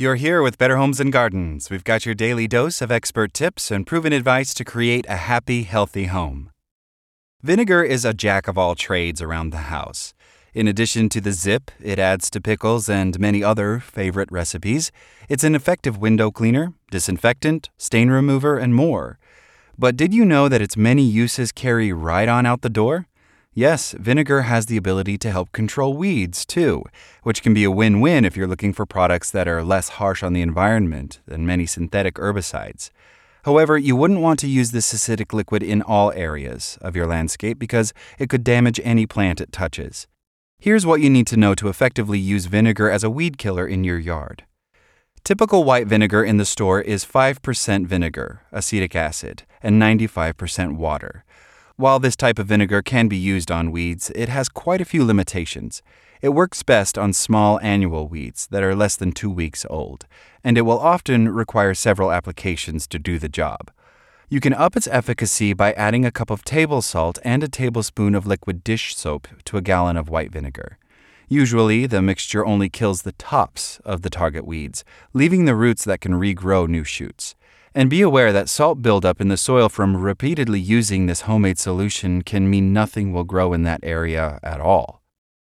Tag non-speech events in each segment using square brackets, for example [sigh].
You're here with Better Homes and Gardens. We've got your daily dose of expert tips and proven advice to create a happy, healthy home. Vinegar is a jack of all trades around the house. In addition to the zip it adds to pickles and many other favorite recipes, it's an effective window cleaner, disinfectant, stain remover, and more. But did you know that its many uses carry right on out the door? Yes, vinegar has the ability to help control weeds, too, which can be a win win if you're looking for products that are less harsh on the environment than many synthetic herbicides. However, you wouldn't want to use this acidic liquid in all areas of your landscape because it could damage any plant it touches. Here's what you need to know to effectively use vinegar as a weed killer in your yard. Typical white vinegar in the store is 5% vinegar, acetic acid, and 95% water. While this type of vinegar can be used on weeds, it has quite a few limitations. It works best on small annual weeds that are less than two weeks old, and it will often require several applications to do the job. You can up its efficacy by adding a cup of table salt and a tablespoon of liquid dish soap to a gallon of white vinegar. Usually, the mixture only kills the tops of the target weeds, leaving the roots that can regrow new shoots. And be aware that salt buildup in the soil from repeatedly using this homemade solution can mean nothing will grow in that area at all.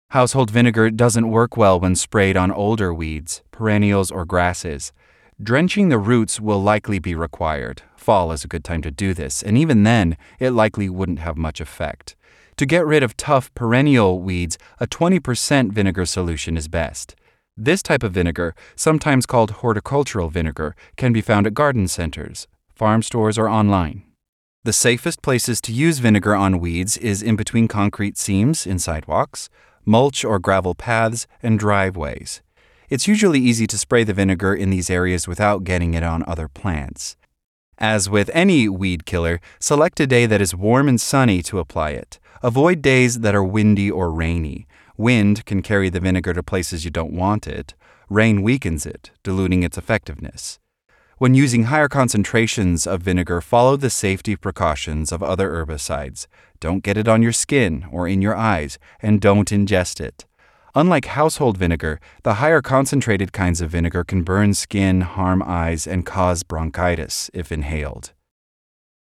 Household vinegar doesn't work well when sprayed on older weeds, perennials, or grasses. Drenching the roots will likely be required. Fall is a good time to do this, and even then, it likely wouldn't have much effect. To get rid of tough perennial weeds, a 20% vinegar solution is best. This type of vinegar, sometimes called horticultural vinegar, can be found at garden centers, farm stores, or online. The safest places to use vinegar on weeds is in between concrete seams in sidewalks, mulch or gravel paths, and driveways. It's usually easy to spray the vinegar in these areas without getting it on other plants. As with any weed killer, select a day that is warm and sunny to apply it. Avoid days that are windy or rainy. Wind can carry the vinegar to places you don't want it. Rain weakens it, diluting its effectiveness. When using higher concentrations of vinegar, follow the safety precautions of other herbicides. Don't get it on your skin or in your eyes, and don't ingest it. Unlike household vinegar, the higher concentrated kinds of vinegar can burn skin, harm eyes, and cause bronchitis if inhaled.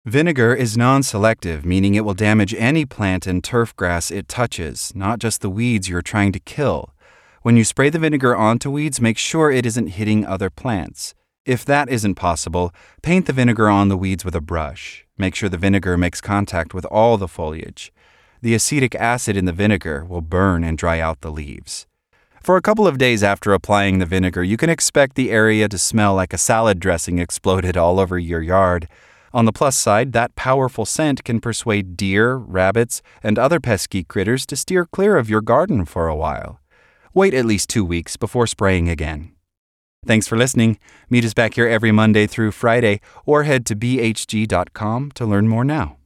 Vinegar is non selective, meaning it will damage any plant and turf grass it touches, not just the weeds you're trying to kill. When you spray the vinegar onto weeds, make sure it isn't hitting other plants. If that isn't possible, paint the vinegar on the weeds with a brush. Make sure the vinegar makes contact with all the foliage. The acetic acid in the vinegar will burn and dry out the leaves. For a couple of days after applying the vinegar, you can expect the area to smell like a salad dressing exploded [laughs] all over your yard. On the plus side, that powerful scent can persuade deer, rabbits, and other pesky critters to steer clear of your garden for a while. Wait at least two weeks before spraying again. Thanks for listening. Meet us back here every Monday through Friday, or head to bhg.com to learn more now.